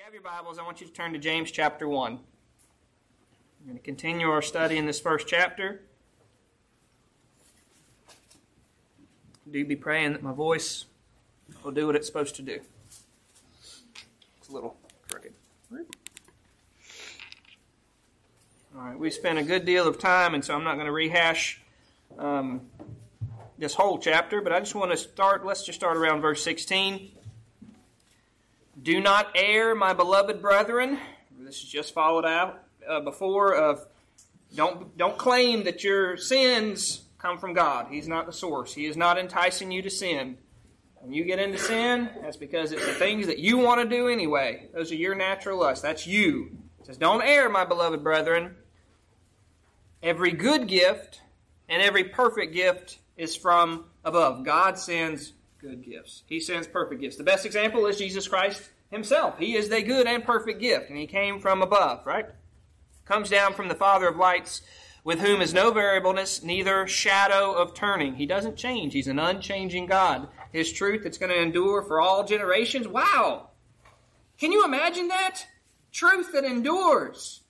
you have your Bibles, I want you to turn to James chapter 1. We're going to continue our study in this first chapter. Do be praying that my voice will do what it's supposed to do. It's a little crooked. All right, we spent a good deal of time, and so I'm not going to rehash um, this whole chapter, but I just want to start. Let's just start around verse 16. Do not err, my beloved brethren. This is just followed out uh, before of don't don't claim that your sins come from God. He's not the source. He is not enticing you to sin. When you get into sin, that's because it's the things that you want to do anyway. Those are your natural lusts. That's you. It says, Don't err, my beloved brethren. Every good gift and every perfect gift is from above. God sends good gifts. He sends perfect gifts. The best example is Jesus Christ himself. He is the good and perfect gift, and he came from above, right? Comes down from the Father of lights, with whom is no variableness, neither shadow of turning. He doesn't change. He's an unchanging God. His truth that's going to endure for all generations. Wow! Can you imagine that? Truth that endures.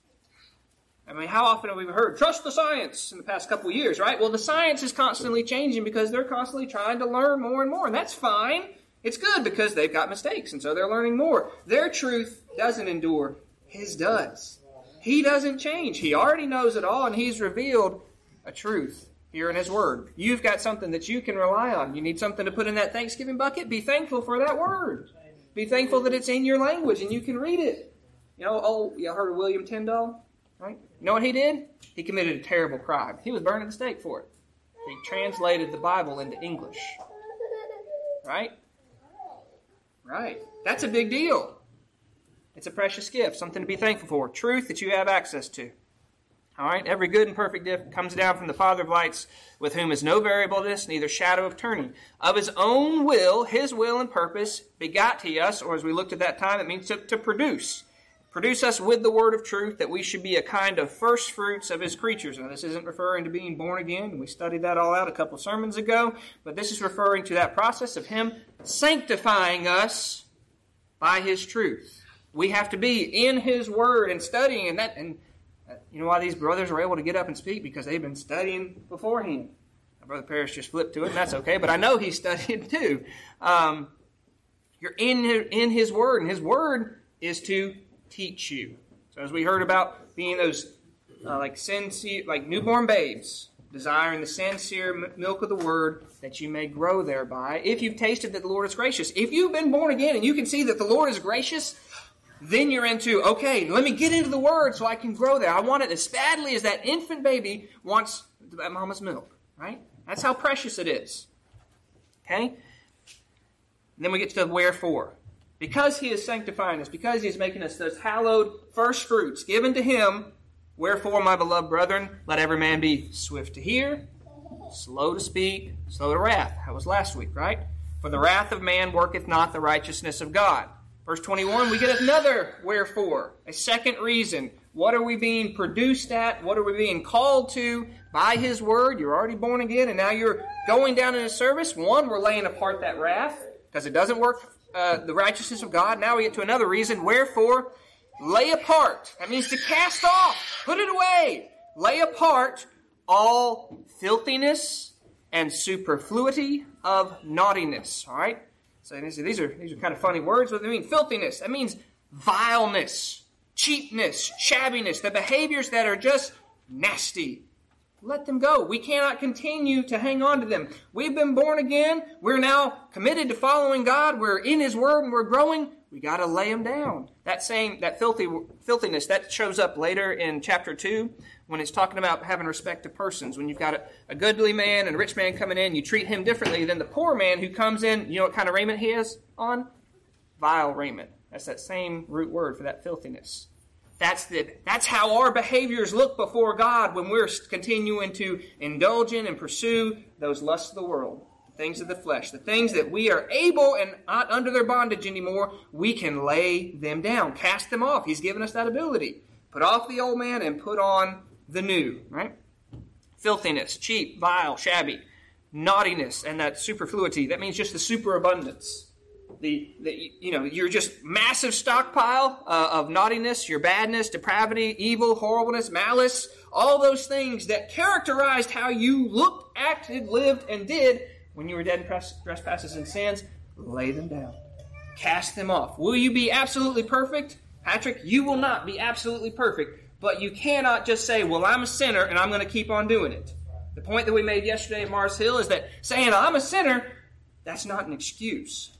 I mean, how often have we heard, trust the science in the past couple years, right? Well, the science is constantly changing because they're constantly trying to learn more and more, and that's fine. It's good because they've got mistakes, and so they're learning more. Their truth doesn't endure, His does. He doesn't change. He already knows it all, and He's revealed a truth here in His Word. You've got something that you can rely on. You need something to put in that Thanksgiving bucket? Be thankful for that Word. Be thankful that it's in your language and you can read it. You know, oh, you heard of William Tyndale? Right? You know what he did? He committed a terrible crime. He was burned at the stake for it. He translated the Bible into English. Right? Right. That's a big deal. It's a precious gift, something to be thankful for. Truth that you have access to. All right? Every good and perfect gift comes down from the Father of lights, with whom is no variableness, neither shadow of turning. Of his own will, his will and purpose, begot he us, or as we looked at that time, it means to, to produce Produce us with the word of truth that we should be a kind of first fruits of his creatures. Now, this isn't referring to being born again. We studied that all out a couple sermons ago. But this is referring to that process of him sanctifying us by his truth. We have to be in his word and studying and that. And uh, you know why these brothers are able to get up and speak? Because they've been studying beforehand. My brother Parrish just flipped to it, and that's okay. But I know he's studying too. Um, you're in, in his word, and his word is to teach you. So as we heard about being those uh, like sincere, like newborn babes, desiring the sincere milk of the word that you may grow thereby. If you've tasted that the Lord is gracious, if you've been born again and you can see that the Lord is gracious, then you're into okay. Let me get into the word so I can grow there. I want it as badly as that infant baby wants that mama's milk. Right? That's how precious it is. Okay. And then we get to the wherefore. Because he is sanctifying us, because he is making us those hallowed first fruits given to him, wherefore, my beloved brethren, let every man be swift to hear, slow to speak, slow to wrath. That was last week, right? For the wrath of man worketh not the righteousness of God. Verse 21, we get another wherefore, a second reason. What are we being produced at? What are we being called to by His Word? You're already born again, and now you're going down in His service. One, we're laying apart that wrath, because it doesn't work uh, the righteousness of God. Now we get to another reason. Wherefore, lay apart. That means to cast off, put it away. Lay apart all filthiness and superfluity of naughtiness. All right. So these are these are kind of funny words. What do they mean? Filthiness. That means vileness, cheapness, shabbiness. The behaviors that are just nasty, let them go. We cannot continue to hang on to them. We've been born again. We're now committed to following God. We're in His Word and we're growing. We got to lay them down. That same, that filthy, filthiness, that shows up later in chapter 2 when it's talking about having respect to persons. When you've got a, a goodly man and a rich man coming in, you treat him differently than the poor man who comes in. You know what kind of raiment he has on? Vile raiment. That's that same root word for that filthiness. That's, the, that's how our behaviors look before God when we're continuing to indulge in and pursue those lusts of the world, things of the flesh, the things that we are able and not under their bondage anymore, we can lay them down, cast them off. He's given us that ability. Put off the old man and put on the new, right? Filthiness, cheap, vile, shabby, naughtiness, and that superfluity. That means just the superabundance. The, the you know, your just massive stockpile uh, of naughtiness, your badness, depravity, evil, horribleness, malice, all those things that characterized how you looked, acted, lived, and did when you were dead in trespasses and sins, lay them down. Cast them off. Will you be absolutely perfect? Patrick, you will not be absolutely perfect, but you cannot just say, well, I'm a sinner and I'm going to keep on doing it. The point that we made yesterday at Mars Hill is that saying I'm a sinner, that's not an excuse.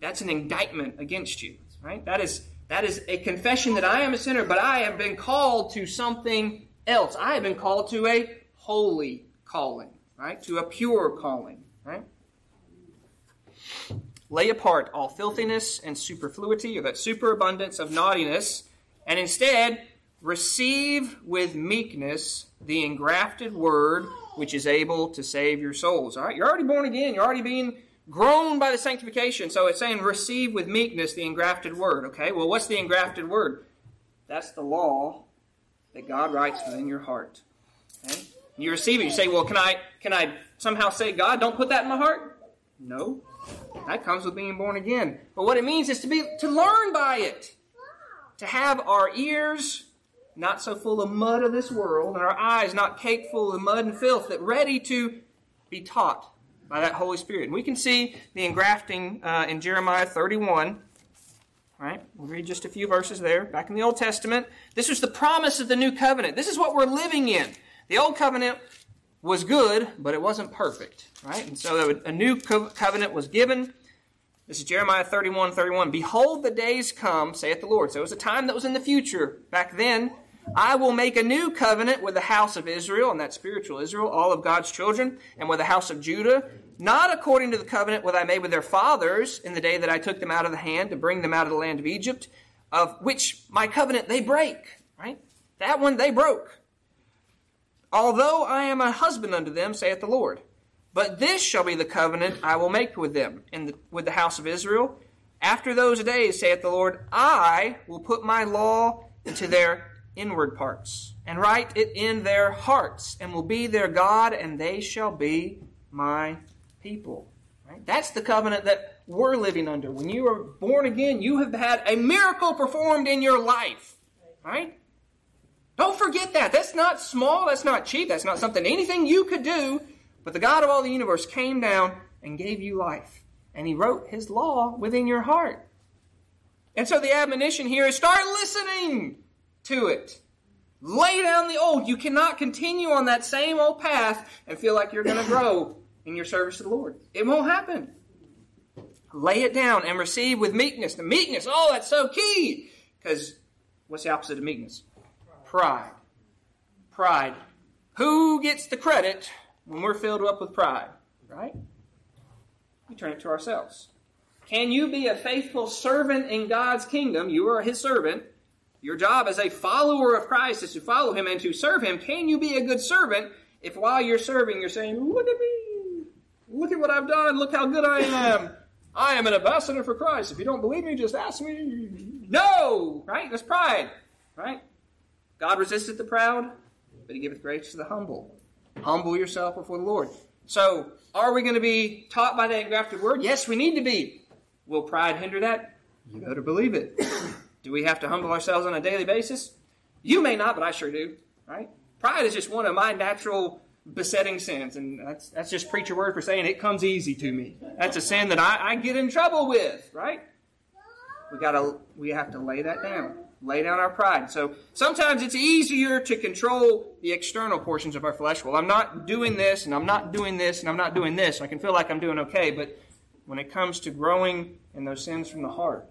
That's an indictment against you, right? That is that is a confession that I am a sinner, but I have been called to something else. I have been called to a holy calling, right? To a pure calling, right? Lay apart all filthiness and superfluity, or that superabundance of naughtiness, and instead receive with meekness the engrafted word which is able to save your souls. All right, you're already born again. You're already being grown by the sanctification. So it's saying receive with meekness the engrafted word. Okay, well, what's the engrafted word? That's the law that God writes within your heart. Okay? You receive it. You say, well, can I can I somehow say, God, don't put that in my heart? No. That comes with being born again. But what it means is to be to learn by it. To have our ears not so full of mud of this world, and our eyes not caked full of mud and filth, that ready to be taught by that Holy Spirit. And we can see the engrafting uh, in Jeremiah 31. Right? We'll read just a few verses there. Back in the Old Testament, this was the promise of the new covenant. This is what we're living in. The old covenant was good, but it wasn't perfect. Right? And so a new covenant was given. This is Jeremiah 31 31. Behold, the days come, saith the Lord. So it was a time that was in the future. Back then, I will make a new covenant with the house of Israel, and that spiritual Israel, all of God's children, and with the house of Judah, not according to the covenant that I made with their fathers in the day that I took them out of the hand to bring them out of the land of Egypt, of which my covenant they break. Right? That one they broke. Although I am a husband unto them, saith the Lord. But this shall be the covenant I will make with them, and the, with the house of Israel. After those days, saith the Lord, I will put my law into their inward parts, and write it in their hearts, and will be their God, and they shall be my people. Right? That's the covenant that we're living under. When you are born again, you have had a miracle performed in your life. Right? Don't forget that. That's not small. That's not cheap. That's not something, anything you could do. But the God of all the universe came down and gave you life. And He wrote His law within your heart. And so the admonition here is start listening to it. Lay down the old. You cannot continue on that same old path and feel like you're going to grow in your service to the Lord. It won't happen. Lay it down and receive with meekness. The meekness, oh, that's so key. Because what's the opposite of meekness? Pride. Pride. Who gets the credit when we're filled up with pride? Right? We turn it to ourselves. Can you be a faithful servant in God's kingdom? You are his servant your job as a follower of Christ is to follow him and to serve him. Can you be a good servant if while you're serving you're saying, Look at me! Look at what I've done! Look how good I am! I am an ambassador for Christ. If you don't believe me, just ask me. No! Right? That's pride. Right? God resisteth the proud, but he giveth grace to the humble. Humble yourself before the Lord. So, are we going to be taught by that engrafted word? Yes, we need to be. Will pride hinder that? You better believe it. Do we have to humble ourselves on a daily basis? You may not, but I sure do. Right? Pride is just one of my natural besetting sins, and that's that's just preacher word for saying it comes easy to me. That's a sin that I, I get in trouble with. Right? We gotta we have to lay that down. Lay down our pride. So sometimes it's easier to control the external portions of our flesh. Well, I'm not doing this, and I'm not doing this, and I'm not doing this. I can feel like I'm doing okay, but when it comes to growing in those sins from the heart,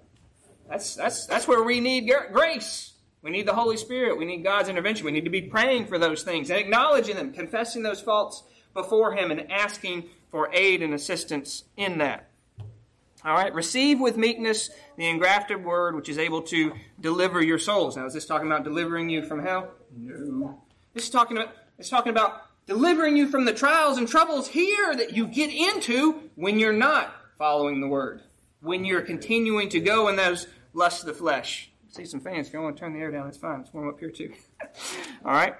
that's, that's, that's where we need grace. We need the Holy Spirit. We need God's intervention. We need to be praying for those things and acknowledging them, confessing those faults before Him, and asking for aid and assistance in that. All right, receive with meekness the engrafted word which is able to deliver your souls. Now, is this talking about delivering you from hell? No. This is talking about, it's talking about delivering you from the trials and troubles here that you get into when you're not following the word when you're continuing to go in those lusts of the flesh. See some fans. If you want to turn the air down, it's fine. It's warm up here too. All right.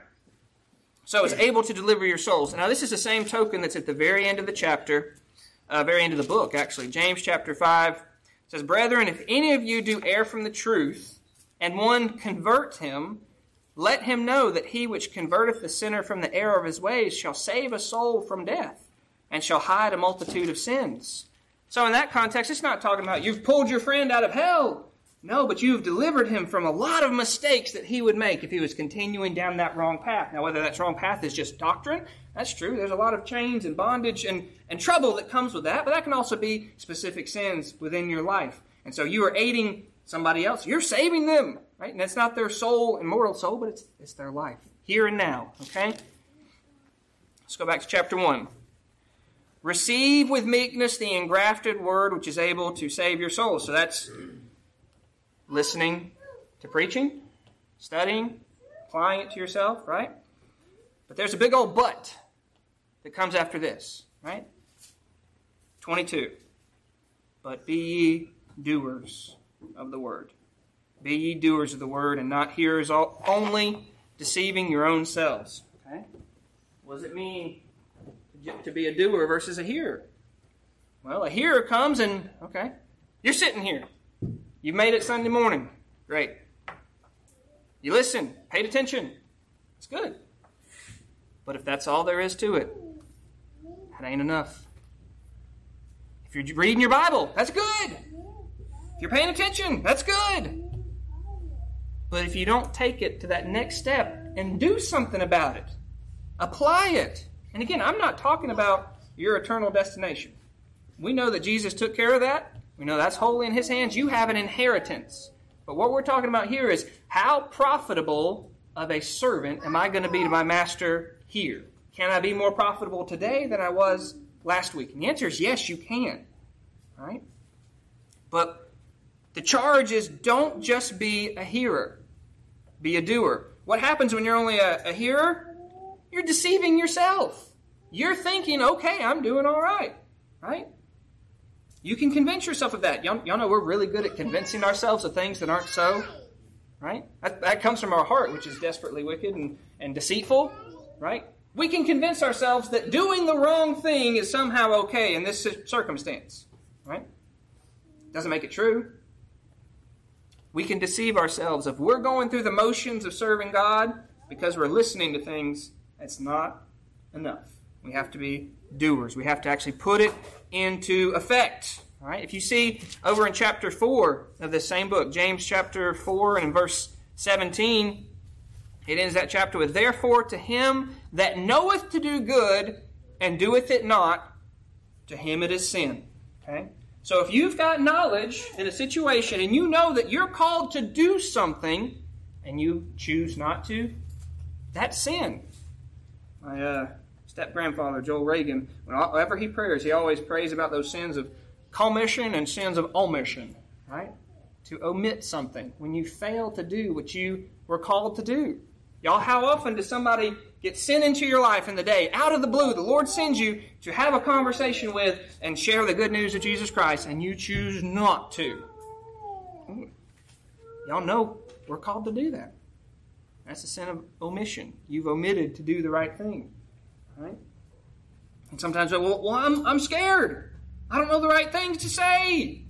So it's able to deliver your souls. Now this is the same token that's at the very end of the chapter, uh, very end of the book, actually. James chapter five, says, Brethren, if any of you do err from the truth, and one convert him, let him know that he which converteth the sinner from the error of his ways shall save a soul from death, and shall hide a multitude of sins. So, in that context, it's not talking about you've pulled your friend out of hell. No, but you've delivered him from a lot of mistakes that he would make if he was continuing down that wrong path. Now, whether that wrong path is just doctrine, that's true. There's a lot of chains and bondage and, and trouble that comes with that, but that can also be specific sins within your life. And so you are aiding somebody else. You're saving them, right? And it's not their soul, immortal soul, but it's, it's their life, here and now, okay? Let's go back to chapter 1. Receive with meekness the engrafted word which is able to save your soul. So that's listening to preaching, studying, applying it to yourself, right? But there's a big old but that comes after this, right? 22. But be ye doers of the word. Be ye doers of the word and not hearers all, only, deceiving your own selves. Okay? What does it mean to be a doer versus a hearer? Well, a hearer comes and, okay, you're sitting here. You made it Sunday morning. Great. You listen, paid attention. It's good. But if that's all there is to it, that ain't enough. If you're reading your Bible, that's good. If you're paying attention, that's good. But if you don't take it to that next step and do something about it, apply it. And again, I'm not talking about your eternal destination. We know that Jesus took care of that. We know that's wholly in His hands. You have an inheritance. But what we're talking about here is how profitable of a servant am I going to be to my master here? Can I be more profitable today than I was last week? And the answer is yes, you can. Right? But the charge is don't just be a hearer, be a doer. What happens when you're only a, a hearer? You're deceiving yourself. You're thinking, okay, I'm doing all right. Right? You can convince yourself of that. Y'all, y'all know we're really good at convincing ourselves of things that aren't so. Right? That, that comes from our heart, which is desperately wicked and, and deceitful. Right? We can convince ourselves that doing the wrong thing is somehow okay in this circumstance. Right? Doesn't make it true. We can deceive ourselves if we're going through the motions of serving God because we're listening to things. That's not enough. We have to be doers. We have to actually put it into effect. All right? If you see over in chapter 4 of this same book, James chapter 4 and in verse 17, it ends that chapter with, Therefore to him that knoweth to do good and doeth it not, to him it is sin. Okay? So if you've got knowledge in a situation and you know that you're called to do something and you choose not to, that's sin. My uh, step grandfather, Joel Reagan, whenever he prays, he always prays about those sins of commission and sins of omission, right? To omit something when you fail to do what you were called to do. Y'all, how often does somebody get sent into your life in the day, out of the blue? The Lord sends you to have a conversation with and share the good news of Jesus Christ, and you choose not to. Y'all know we're called to do that. That's a sin of omission. You've omitted to do the right thing. Right? And sometimes, well, well I'm, I'm scared. I don't know the right things to say.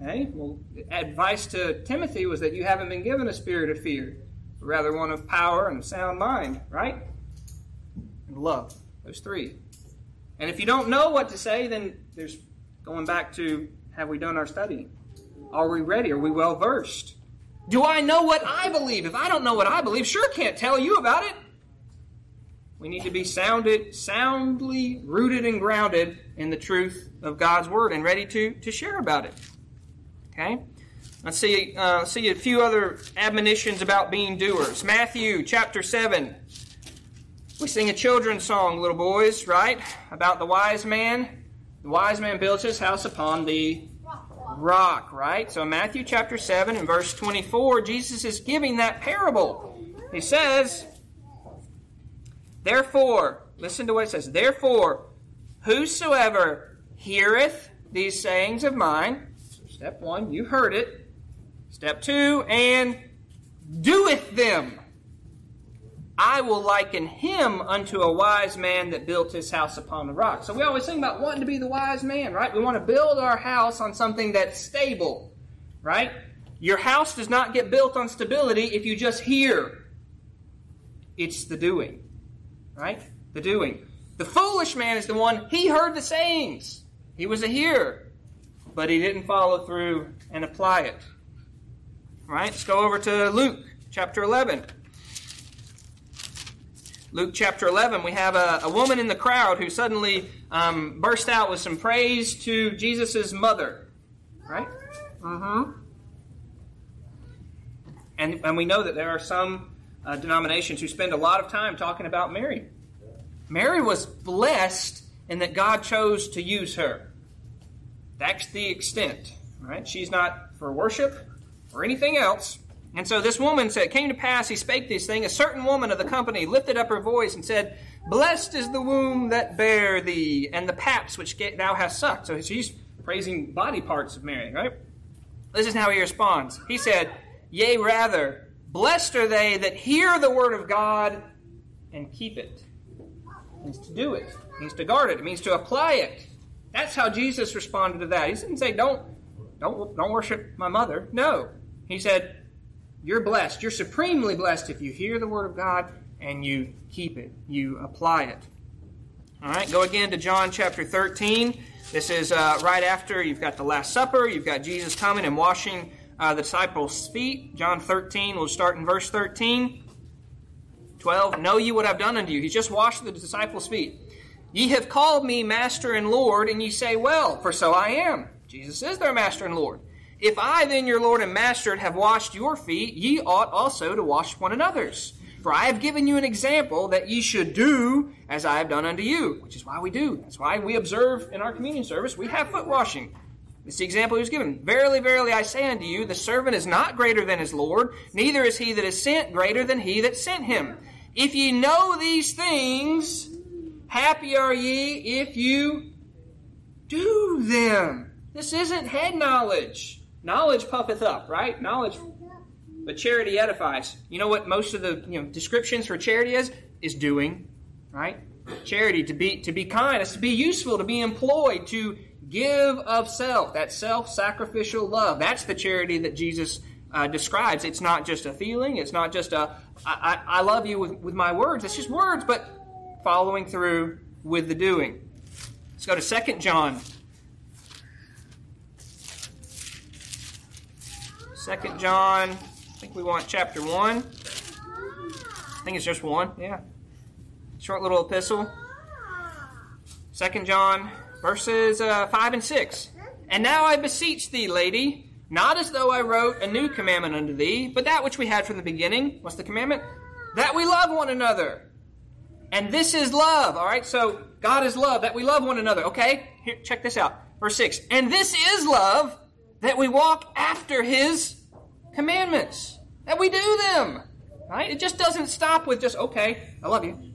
Okay? Well, advice to Timothy was that you haven't been given a spirit of fear, but rather one of power and a sound mind, right? And love. Those three. And if you don't know what to say, then there's going back to have we done our studying? Are we ready? Are we well versed? Do I know what I believe? If I don't know what I believe, sure can't tell you about it. We need to be sounded, soundly rooted and grounded in the truth of God's Word and ready to, to share about it. Okay? Let's see, uh, see a few other admonitions about being doers. Matthew chapter 7. We sing a children's song, little boys, right? About the wise man. The wise man builds his house upon the rock, right? So Matthew chapter 7 and verse 24, Jesus is giving that parable. He says, Therefore, listen to what it says. Therefore, whosoever heareth these sayings of mine, step one, you heard it. Step two, and doeth them. I will liken him unto a wise man that built his house upon the rock. So we always think about wanting to be the wise man, right? We want to build our house on something that's stable, right? Your house does not get built on stability if you just hear. It's the doing, right? The doing. The foolish man is the one, he heard the sayings. He was a hearer, but he didn't follow through and apply it. Right, let's go over to Luke chapter 11. Luke chapter 11, we have a, a woman in the crowd who suddenly um, burst out with some praise to Jesus' mother. Right? Mm-hmm. And, and we know that there are some uh, denominations who spend a lot of time talking about Mary. Mary was blessed in that God chose to use her. That's the extent. Right? She's not for worship or anything else. And so this woman said, came to pass, he spake this thing. A certain woman of the company lifted up her voice and said, Blessed is the womb that bare thee, and the paps which thou hast sucked. So she's praising body parts of Mary, right? This is how he responds. He said, Yea, rather, blessed are they that hear the word of God and keep it. It means to do it. It means to guard it. It means to apply it. That's how Jesus responded to that. He didn't say, Don't, don't, don't worship my mother. No. He said, you're blessed. You're supremely blessed if you hear the Word of God and you keep it, you apply it. All right, go again to John chapter 13. This is uh, right after you've got the Last Supper, you've got Jesus coming and washing uh, the disciples' feet. John 13, we'll start in verse 13. 12, know ye what I've done unto you. He's just washed the disciples' feet. Ye have called me Master and Lord, and ye say, Well, for so I am. Jesus is their Master and Lord. If I then, your Lord and Master, have washed your feet, ye ought also to wash one another's. For I have given you an example that ye should do as I have done unto you, which is why we do. That's why we observe in our communion service, we have foot washing. It's the example he was given. Verily, verily, I say unto you, the servant is not greater than his Lord, neither is he that is sent greater than he that sent him. If ye know these things, happy are ye if you do them. This isn't head knowledge. Knowledge puffeth up, right? Knowledge, but charity edifies. You know what most of the you know descriptions for charity is? Is doing, right? Charity to be to be kind is to be useful, to be employed, to give of self. That self-sacrificial love. That's the charity that Jesus uh, describes. It's not just a feeling. It's not just a I, I, I love you with, with my words. It's just words, but following through with the doing. Let's go to Second John Second John, I think we want chapter 1. I think it's just 1, yeah. Short little epistle. Second John, verses uh, 5 and 6. And now I beseech thee, lady, not as though I wrote a new commandment unto thee, but that which we had from the beginning. What's the commandment? That we love one another. And this is love. All right, so God is love, that we love one another. Okay, here, check this out. Verse 6. And this is love that we walk after his commandments, that we do them. Right? It just doesn't stop with just, okay, I love you.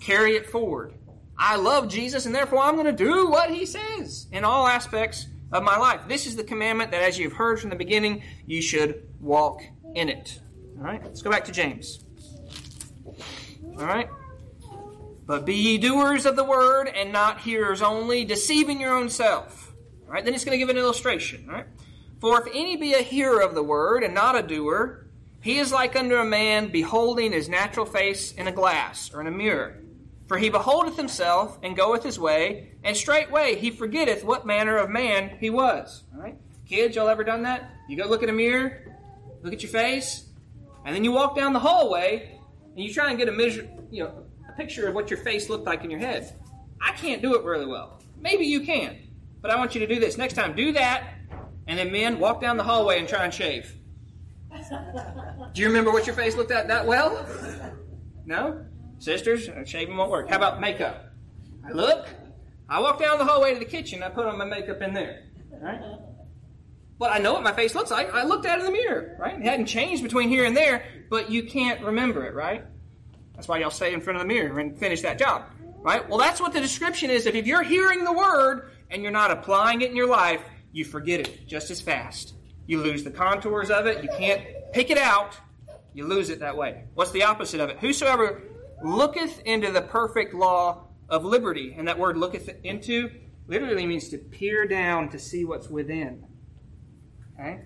Carry it forward. I love Jesus, and therefore I'm going to do what he says in all aspects of my life. This is the commandment that, as you've heard from the beginning, you should walk in it. All right? Let's go back to James. All right? But be ye doers of the word and not hearers only, deceiving your own self. All right, then it's going to give an illustration. All right? For if any be a hearer of the word and not a doer, he is like unto a man beholding his natural face in a glass or in a mirror. For he beholdeth himself and goeth his way, and straightway he forgetteth what manner of man he was. All right? Kids, y'all ever done that? You go look in a mirror, look at your face, and then you walk down the hallway and you try and get a measure, you know, a picture of what your face looked like in your head. I can't do it really well. Maybe you can. But I want you to do this. Next time, do that, and then men, walk down the hallway and try and shave. Do you remember what your face looked at that well? No? Sisters, shaving won't work. How about makeup? I look, I walk down the hallway to the kitchen, I put on my makeup in there. Right? Well, I know what my face looks like. I looked it in the mirror, right? It hadn't changed between here and there, but you can't remember it, right? That's why y'all stay in front of the mirror and finish that job, right? Well, that's what the description is. If you're hearing the word and you're not applying it in your life, you forget it just as fast. You lose the contours of it. You can't pick it out. You lose it that way. What's the opposite of it? Whosoever looketh into the perfect law of liberty. And that word looketh into literally means to peer down to see what's within. Okay?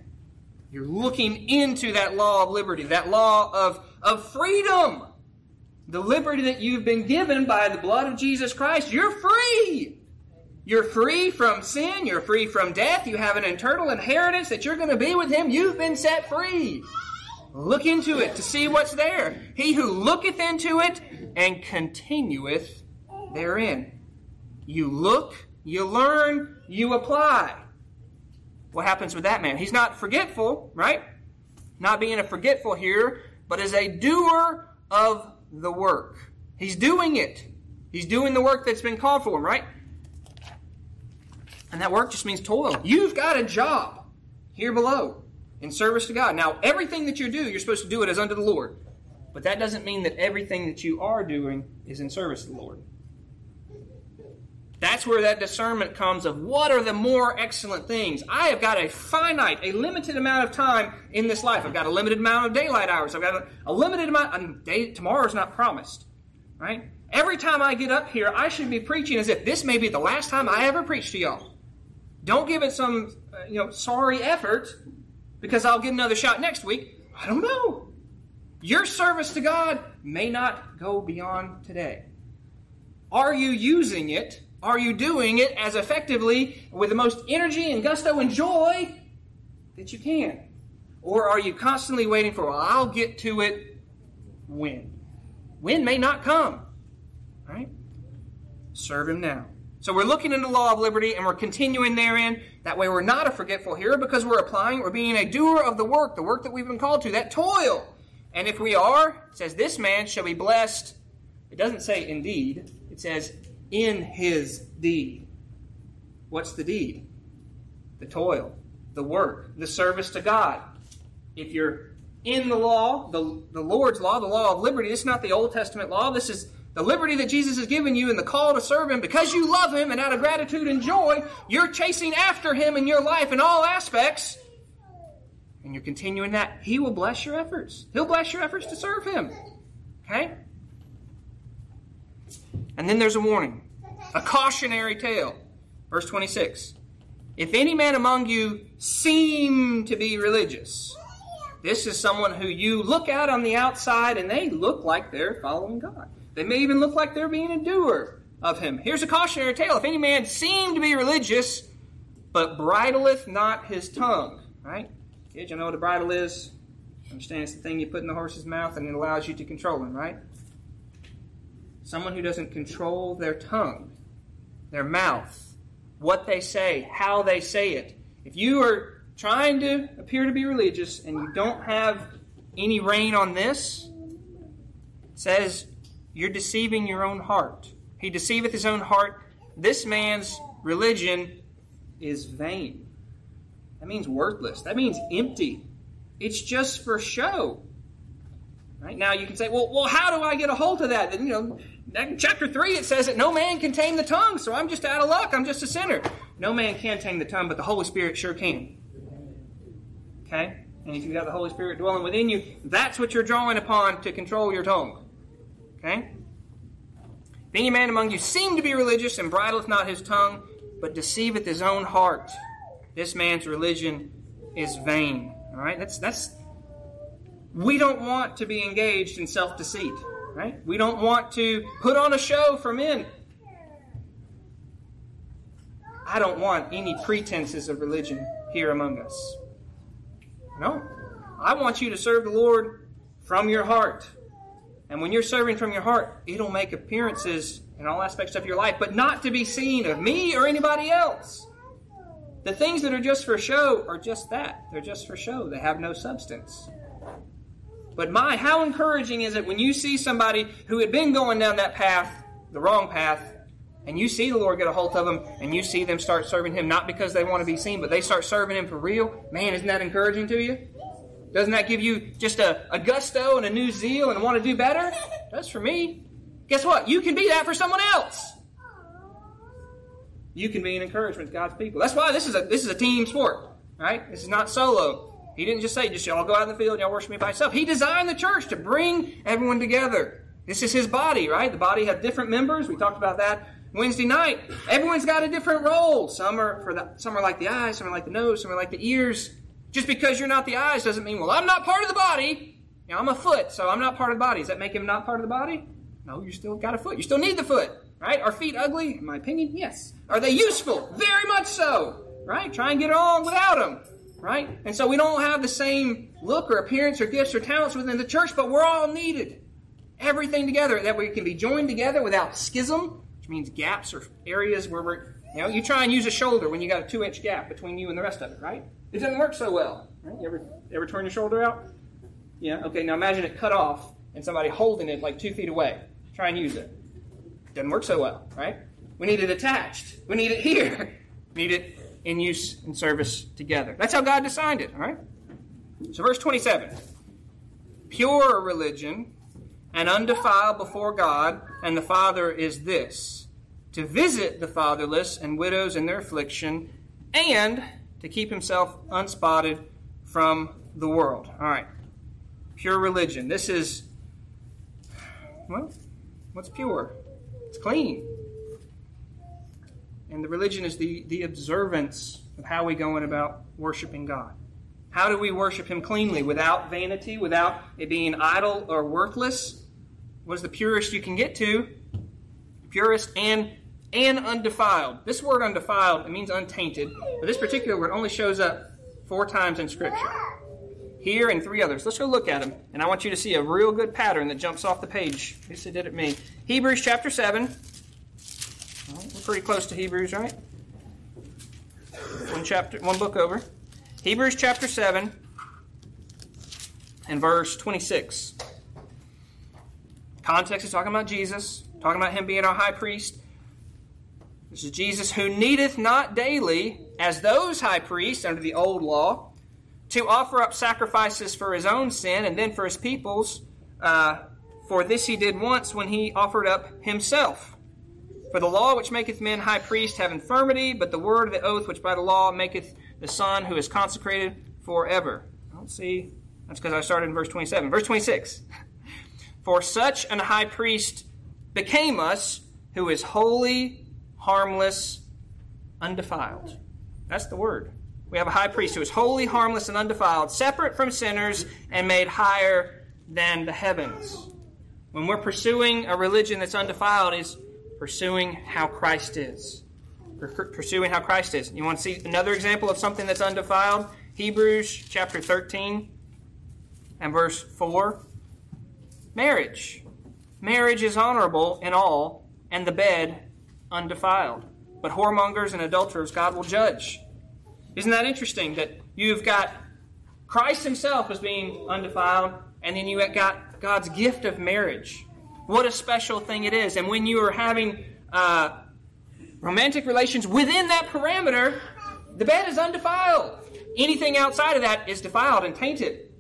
You're looking into that law of liberty, that law of, of freedom. The liberty that you've been given by the blood of Jesus Christ. You're free. You're free from sin. You're free from death. You have an eternal inheritance that you're going to be with Him. You've been set free. Look into it to see what's there. He who looketh into it and continueth therein. You look, you learn, you apply. What happens with that man? He's not forgetful, right? Not being a forgetful here, but as a doer of the work. He's doing it. He's doing the work that's been called for him, right? And that work just means toil. You've got a job here below in service to God. Now, everything that you do, you're supposed to do it as unto the Lord. But that doesn't mean that everything that you are doing is in service to the Lord. That's where that discernment comes of what are the more excellent things. I have got a finite, a limited amount of time in this life. I've got a limited amount of daylight hours. I've got a, a limited amount. And day, tomorrow's not promised, right? Every time I get up here, I should be preaching as if this may be the last time I ever preach to y'all. Don't give it some, uh, you know, sorry effort because I'll get another shot next week. I don't know. Your service to God may not go beyond today. Are you using it are you doing it as effectively with the most energy and gusto and joy that you can? Or are you constantly waiting for, well, I'll get to it when? When may not come. Right? Serve him now. So we're looking into the law of liberty and we're continuing therein. That way we're not a forgetful hearer because we're applying, we're being a doer of the work, the work that we've been called to, that toil. And if we are, it says, this man shall be blessed. It doesn't say indeed, it says in his deed. What's the deed? The toil, the work, the service to God. If you're in the law, the, the Lord's law, the law of liberty, this is not the Old Testament law. This is the liberty that Jesus has given you and the call to serve Him because you love Him and out of gratitude and joy, you're chasing after Him in your life in all aspects. And you're continuing that. He will bless your efforts. He'll bless your efforts to serve Him. Okay? And then there's a warning, a cautionary tale. Verse 26. If any man among you seem to be religious, this is someone who you look at on the outside and they look like they're following God. They may even look like they're being a doer of him. Here's a cautionary tale. If any man seem to be religious, but bridleth not his tongue, right? Kids, you know what a bridle is? Understand it's the thing you put in the horse's mouth and it allows you to control him, right? Someone who doesn't control their tongue, their mouth, what they say, how they say it. If you are trying to appear to be religious and you don't have any rein on this, says you're deceiving your own heart. He deceiveth his own heart. This man's religion is vain. That means worthless. That means empty. It's just for show. Right now, you can say, "Well, well, how do I get a hold of that?" And you know, chapter 3, it says that no man can tame the tongue, so I'm just out of luck. I'm just a sinner. No man can tame the tongue, but the Holy Spirit sure can. Okay? And if you've got the Holy Spirit dwelling within you, that's what you're drawing upon to control your tongue. Okay? If any man among you seem to be religious and bridleth not his tongue, but deceiveth his own heart, this man's religion is vain. All right? That's, that's, we don't want to be engaged in self deceit. Right? We don't want to put on a show for men. I don't want any pretenses of religion here among us. No. I want you to serve the Lord from your heart. And when you're serving from your heart, it'll make appearances in all aspects of your life, but not to be seen of me or anybody else. The things that are just for show are just that. They're just for show. They have no substance. But my, how encouraging is it when you see somebody who had been going down that path, the wrong path, and you see the Lord get a hold of them, and you see them start serving Him, not because they want to be seen, but they start serving Him for real. Man, isn't that encouraging to you? Doesn't that give you just a, a gusto and a new zeal and want to do better? That's for me. Guess what? You can be that for someone else. You can be an encouragement to God's people. That's why this is a this is a team sport, right? This is not solo. He didn't just say, just y'all go out in the field and y'all worship me by yourself. He designed the church to bring everyone together. This is his body, right? The body has different members. We talked about that Wednesday night. Everyone's got a different role. Some are for the, some are like the eyes, some are like the nose, some are like the ears. Just because you're not the eyes doesn't mean, well, I'm not part of the body. You know, I'm a foot, so I'm not part of the body. Does that make him not part of the body? No, you still got a foot. You still need the foot, right? Are feet ugly? In my opinion, yes. Are they useful? Very much so, right? Try and get along without them, right? And so we don't have the same look or appearance or gifts or talents within the church, but we're all needed. Everything together, that we can be joined together without schism, which means gaps or areas where we're, you know, you try and use a shoulder when you got a two inch gap between you and the rest of it, right? It doesn't work so well. Right? You ever, ever turn your shoulder out? Yeah, okay, now imagine it cut off and somebody holding it like two feet away. Try and use it. Doesn't work so well, right? We need it attached. We need it here. We need it in use and service together. That's how God designed it, all right? So, verse 27 Pure religion and undefiled before God and the Father is this to visit the fatherless and widows in their affliction, and to keep himself unspotted from the world. All right. Pure religion. This is, well, what's pure? It's clean. And the religion is the, the observance of how we go in about worshiping God. How do we worship Him cleanly without vanity, without it being idle or worthless? What is the purest you can get to? Purest and and undefiled. This word undefiled, it means untainted, but this particular word only shows up four times in Scripture. Here and three others. Let's go look at them. And I want you to see a real good pattern that jumps off the page. At least it did at me. Hebrews chapter 7. Well, we're pretty close to Hebrews, right? One chapter, one book over. Hebrews chapter 7 and verse 26. Context is talking about Jesus, talking about him being our high priest. This is Jesus who needeth not daily, as those high priests under the old law, to offer up sacrifices for his own sin and then for his people's. Uh, for this he did once when he offered up himself. For the law which maketh men high priests have infirmity, but the word of the oath which by the law maketh the Son who is consecrated forever. I don't see. That's because I started in verse 27. Verse 26. For such an high priest became us, who is holy, harmless, undefiled. That's the word. We have a high priest who is holy, harmless, and undefiled, separate from sinners, and made higher than the heavens. When we're pursuing a religion that's undefiled, is pursuing how Christ is. Pursuing how Christ is. You want to see another example of something that's undefiled? Hebrews chapter 13 and verse 4. Marriage. Marriage is honorable in all, and the bed undefiled. But whoremongers and adulterers God will judge. Isn't that interesting that you've got Christ Himself as being undefiled, and then you have got God's gift of marriage? What a special thing it is. And when you are having uh, romantic relations within that parameter, the bed is undefiled. Anything outside of that is defiled and tainted.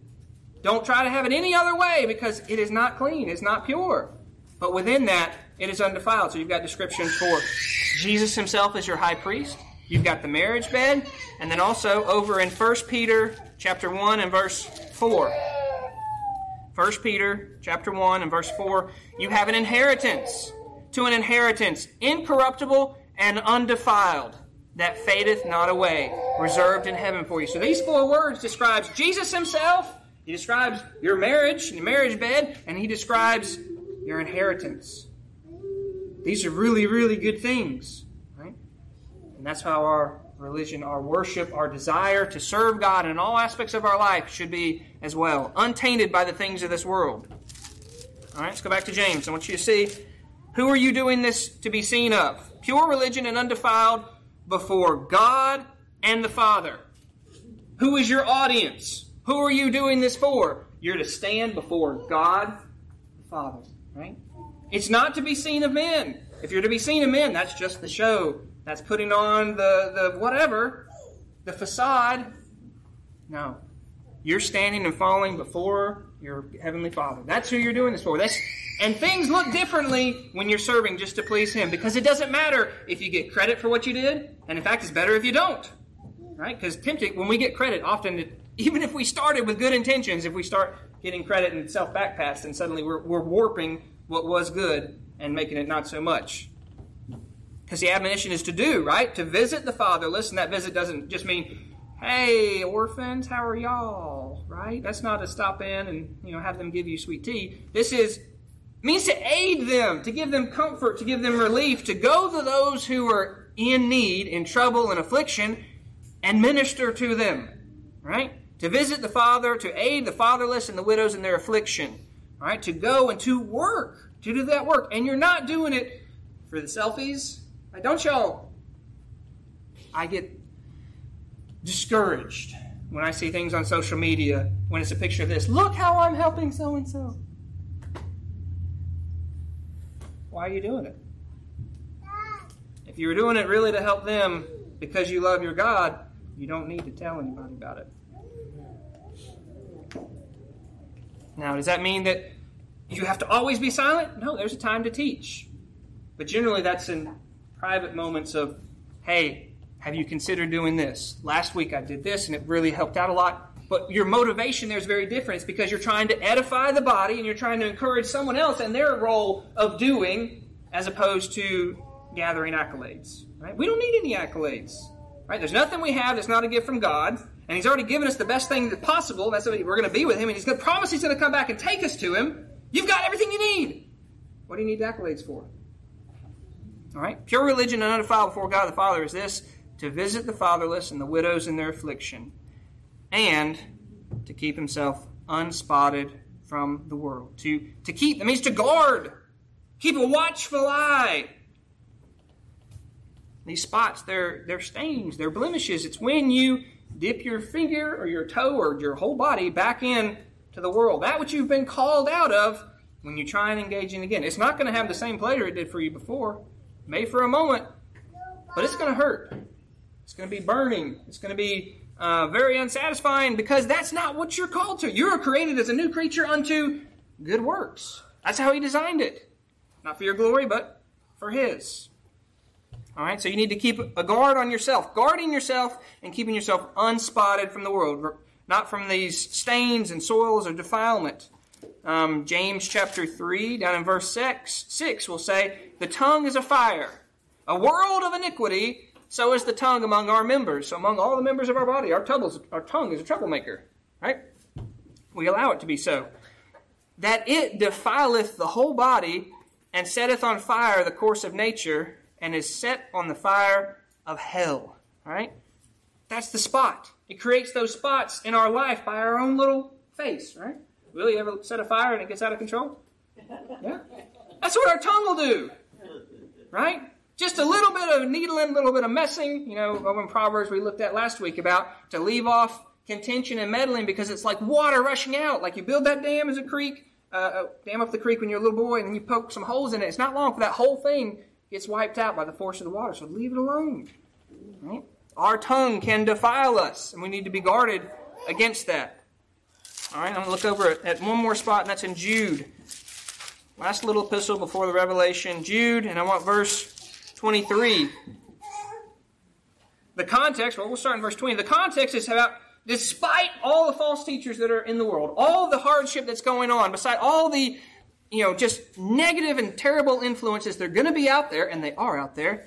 Don't try to have it any other way because it is not clean, it's not pure. But within that, it is undefiled. So you've got descriptions for Jesus himself as your high priest. You've got the marriage bed, and then also over in 1 Peter chapter 1 and verse 4. 1 Peter chapter 1 and verse 4, you have an inheritance. To an inheritance incorruptible and undefiled that fadeth not away, reserved in heaven for you. So these four words describes Jesus himself he describes your marriage, your marriage bed, and he describes your inheritance. These are really, really good things, right? And that's how our religion, our worship, our desire to serve God in all aspects of our life should be as well, untainted by the things of this world. All right, let's go back to James. I want you to see who are you doing this to be seen of? Pure religion and undefiled before God and the Father. Who is your audience? Who are you doing this for? You're to stand before God the Father, right? It's not to be seen of men. If you're to be seen of men, that's just the show. That's putting on the, the whatever, the facade. No. You're standing and falling before your Heavenly Father. That's who you're doing this for. That's, and things look differently when you're serving just to please Him because it doesn't matter if you get credit for what you did, and in fact, it's better if you don't right? Because tempting, when we get credit, often, it, even if we started with good intentions, if we start getting credit and self backpass, then suddenly we're, we're warping what was good and making it not so much. Because the admonition is to do, right? To visit the fatherless, and that visit doesn't just mean, hey, orphans, how are y'all? Right? That's not to stop in and you know have them give you sweet tea. This is means to aid them, to give them comfort, to give them relief, to go to those who are in need, in trouble, and affliction, and minister to them. Right? To visit the father, to aid the fatherless and the widows in their affliction. Right? To go and to work, to do that work. And you're not doing it for the selfies. Right? Don't y'all. I get discouraged when I see things on social media when it's a picture of this. Look how I'm helping so and so. Why are you doing it? If you were doing it really to help them because you love your God, you don't need to tell anybody about it. Now, does that mean that you have to always be silent? No, there's a time to teach. But generally, that's in private moments of, hey, have you considered doing this? Last week I did this and it really helped out a lot. But your motivation there is very different. It's because you're trying to edify the body and you're trying to encourage someone else in their role of doing as opposed to gathering accolades. Right? We don't need any accolades. Right? There's nothing we have that's not a gift from God. And He's already given us the best thing possible. That's what we're going to be with Him. And He's going to promise He's going to come back and take us to Him. You've got everything you need. What do you need accolades for? All right? Pure religion and undefiled before God the Father is this to visit the fatherless and the widows in their affliction and to keep himself unspotted from the world. To, to keep, that means to guard, keep a watchful eye. These spots, they're, they're stains, they're blemishes. It's when you dip your finger or your toe or your whole body back in to the world. That which you've been called out of when you try and engage in again. It's not going to have the same pleasure it did for you before. May for a moment, but it's going to hurt. It's going to be burning. It's going to be uh, very unsatisfying because that's not what you're called to. You're created as a new creature unto good works. That's how He designed it. Not for your glory, but for His. All right, so you need to keep a guard on yourself, guarding yourself and keeping yourself unspotted from the world, not from these stains and soils or defilement. Um, James chapter 3, down in verse 6, 6 will say, The tongue is a fire, a world of iniquity so is the tongue among our members. So among all the members of our body, our, troubles, our tongue is a troublemaker. Right? We allow it to be so. That it defileth the whole body, and setteth on fire the course of nature, and is set on the fire of hell. Right? That's the spot. It creates those spots in our life by our own little face, right? Will you ever set a fire and it gets out of control? Yeah. That's what our tongue will do. Right? Just a little bit of needling, a little bit of messing. You know, over in Proverbs we looked at last week about to leave off contention and meddling because it's like water rushing out. Like you build that dam as a creek, uh, uh, dam up the creek when you're a little boy, and then you poke some holes in it. It's not long for that whole thing gets wiped out by the force of the water. So leave it alone. Right? Our tongue can defile us, and we need to be guarded against that. All right, I'm going to look over at one more spot, and that's in Jude. Last little epistle before the Revelation, Jude, and I want verse 23. The context, well, we'll start in verse 20. The context is about despite all the false teachers that are in the world, all the hardship that's going on, beside all the, you know, just negative and terrible influences that are going to be out there, and they are out there,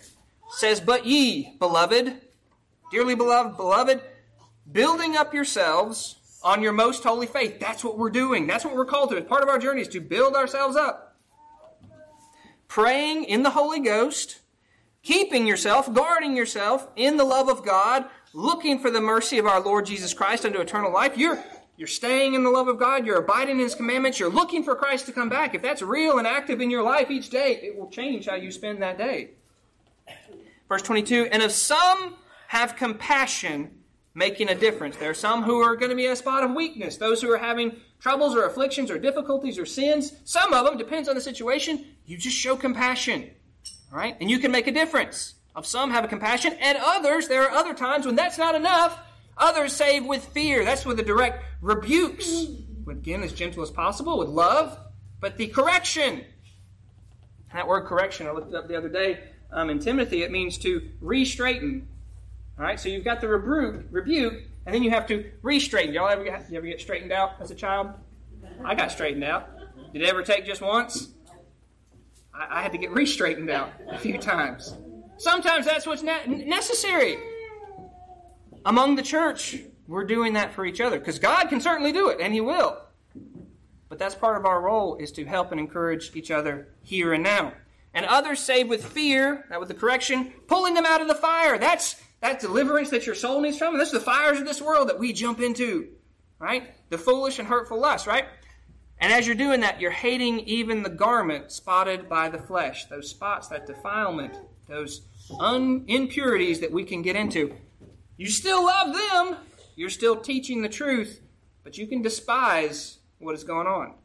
says, But ye, beloved, dearly beloved, beloved, building up yourselves on your most holy faith. That's what we're doing. That's what we're called to. It's part of our journey is to build ourselves up. Praying in the Holy Ghost keeping yourself, guarding yourself in the love of God, looking for the mercy of our Lord Jesus Christ unto eternal life. You're you're staying in the love of God, you're abiding in His commandments, you're looking for Christ to come back. If that's real and active in your life each day, it will change how you spend that day. Verse 22 And if some have compassion, making a difference. There are some who are going to be in a spot of weakness, those who are having troubles or afflictions or difficulties or sins. Some of them, depends on the situation, you just show compassion. All right? And you can make a difference. Of some have a compassion, and others, there are other times when that's not enough. Others save with fear. That's with the direct rebukes. Again, as gentle as possible, with love, but the correction. That word correction, I looked it up the other day um, in Timothy, it means to re straighten, All right, so you've got the rebuke, rebuke, and then you have to re-straighten. Y'all ever get, you ever get straightened out as a child? I got straightened out. Did it ever take just once? I, I had to get re-straightened out a few times. Sometimes that's what's ne- necessary. Among the church, we're doing that for each other because God can certainly do it, and He will. But that's part of our role is to help and encourage each other here and now. And others save with fear, that with the correction, pulling them out of the fire. That's that deliverance that your soul needs from. This is the fires of this world that we jump into. Right? The foolish and hurtful lust, right? And as you're doing that, you're hating even the garment spotted by the flesh. Those spots, that defilement, those un- impurities that we can get into. You still love them. You're still teaching the truth, but you can despise what is going on.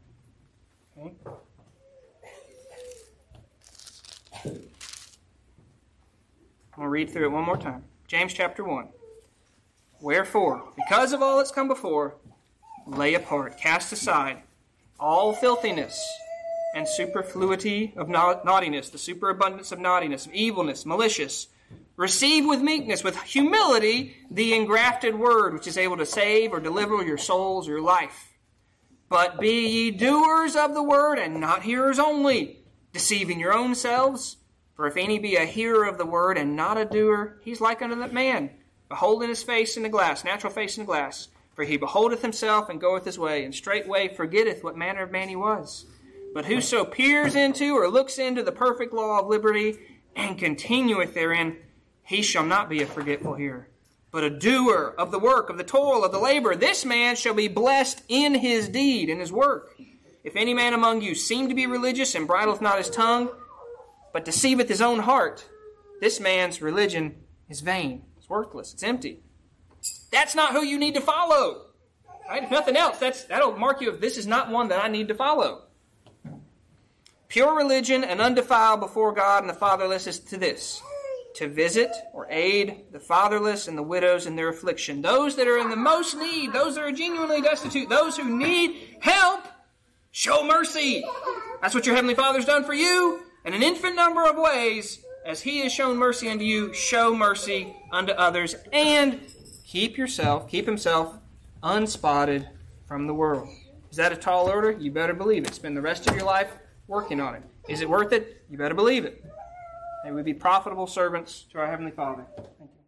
Okay? I'm going to read through it one more time. James chapter 1. Wherefore, because of all that's come before, lay apart, cast aside all filthiness and superfluity of naughtiness, the superabundance of naughtiness, of evilness, malicious. Receive with meekness, with humility, the engrafted word, which is able to save or deliver your souls your life. But be ye doers of the word, and not hearers only, deceiving your own selves. For if any be a hearer of the word and not a doer, he's like unto that man, beholding his face in the glass, natural face in the glass. For he beholdeth himself and goeth his way, and straightway forgetteth what manner of man he was. But whoso peers into or looks into the perfect law of liberty, and continueth therein, he shall not be a forgetful hearer, but a doer of the work, of the toil, of the labor. This man shall be blessed in his deed, in his work. If any man among you seem to be religious and bridleth not his tongue, but deceiveth his own heart, this man's religion is vain. It's worthless. It's empty. That's not who you need to follow. Right? If nothing else, that's, that'll mark you if this is not one that I need to follow. Pure religion and undefiled before God and the fatherless is to this to visit or aid the fatherless and the widows in their affliction. Those that are in the most need, those that are genuinely destitute, those who need help, show mercy. That's what your Heavenly Father's done for you in an infinite number of ways. As He has shown mercy unto you, show mercy unto others and keep yourself, keep Himself unspotted from the world. Is that a tall order? You better believe it. Spend the rest of your life working on it. Is it worth it? You better believe it. May we be profitable servants to our Heavenly Father. Thank you.